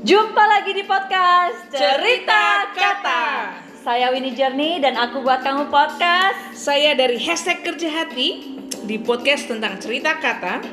Jumpa lagi di podcast Cerita Kata. Saya Winnie Journey dan aku buat kamu podcast. Saya dari hashtag kerja hati di podcast tentang cerita kata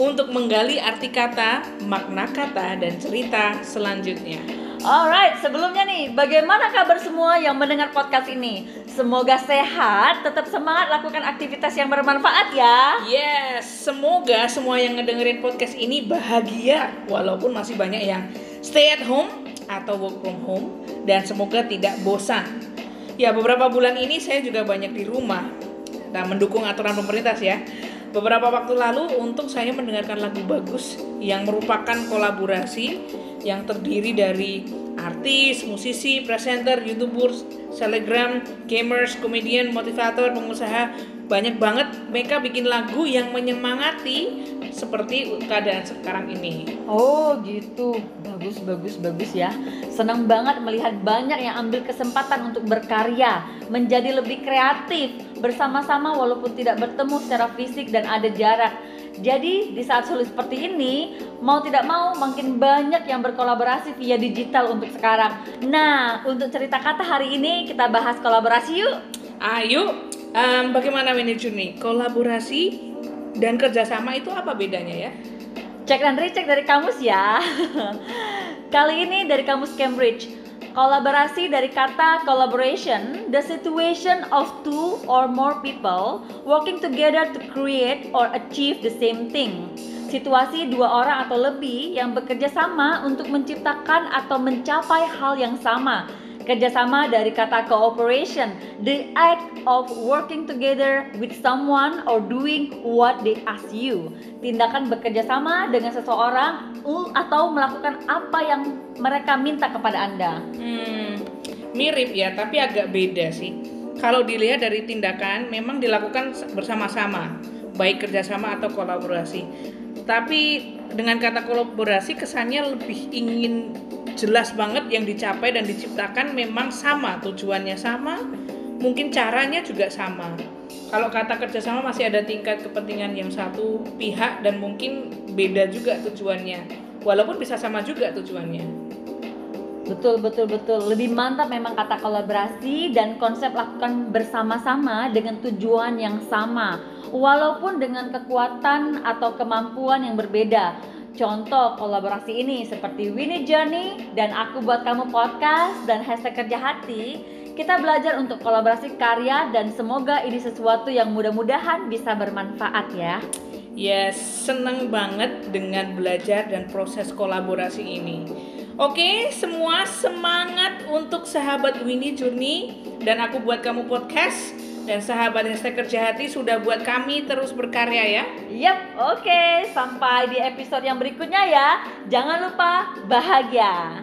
untuk menggali arti kata, makna kata, dan cerita selanjutnya. Alright, sebelumnya nih, bagaimana kabar semua yang mendengar podcast ini? Semoga sehat, tetap semangat lakukan aktivitas yang bermanfaat ya. Yes, semoga semua yang ngedengerin podcast ini bahagia walaupun masih banyak yang stay at home atau work from home dan semoga tidak bosan. Ya, beberapa bulan ini saya juga banyak di rumah. Nah, mendukung aturan pemerintah ya. Beberapa waktu lalu untuk saya mendengarkan lagu bagus yang merupakan kolaborasi yang terdiri dari artis, musisi, presenter, youtubers, selebgram, gamers, komedian, motivator, pengusaha banyak banget mereka bikin lagu yang menyemangati seperti keadaan sekarang ini. Oh gitu, bagus bagus bagus ya. Senang banget melihat banyak yang ambil kesempatan untuk berkarya, menjadi lebih kreatif bersama-sama walaupun tidak bertemu secara fisik dan ada jarak. Jadi di saat sulit seperti ini, mau tidak mau makin banyak yang berkolaborasi via digital untuk sekarang. Nah, untuk cerita kata hari ini kita bahas kolaborasi yuk. Ayo, em, bagaimana manajer nih? Kolaborasi dan kerjasama itu apa bedanya ya? Cek dan recheck dari kamus ya. Kali ini dari kamus Cambridge. Kolaborasi dari kata collaboration, the situation of two or more people working together to create or achieve the same thing. Situasi dua orang atau lebih yang bekerja sama untuk menciptakan atau mencapai hal yang sama. Kerjasama dari kata cooperation, the act of working together with someone or doing what they ask you. Tindakan bekerja sama dengan seseorang atau melakukan apa yang mereka minta kepada Anda. Hmm, mirip ya, tapi agak beda sih. Kalau dilihat dari tindakan, memang dilakukan bersama-sama, baik kerjasama atau kolaborasi. Tapi dengan kata kolaborasi kesannya lebih ingin jelas banget yang dicapai dan diciptakan memang sama, tujuannya sama, mungkin caranya juga sama. Kalau kata kerjasama masih ada tingkat kepentingan yang satu pihak dan mungkin beda juga tujuannya, walaupun bisa sama juga tujuannya. Betul betul betul. Lebih mantap memang kata kolaborasi dan konsep lakukan bersama-sama dengan tujuan yang sama. Walaupun dengan kekuatan atau kemampuan yang berbeda. Contoh kolaborasi ini seperti Winnie Journey dan aku buat kamu podcast dan hashtag kerja hati. Kita belajar untuk kolaborasi karya dan semoga ini sesuatu yang mudah-mudahan bisa bermanfaat ya. Ya, seneng banget dengan belajar dan proses kolaborasi ini. Oke, semua semangat untuk sahabat Winnie Journey dan aku buat kamu podcast dan sahabat hashtag kerja hati sudah buat kami terus berkarya ya. Yap, oke. Sampai di episode yang berikutnya ya. Jangan lupa bahagia.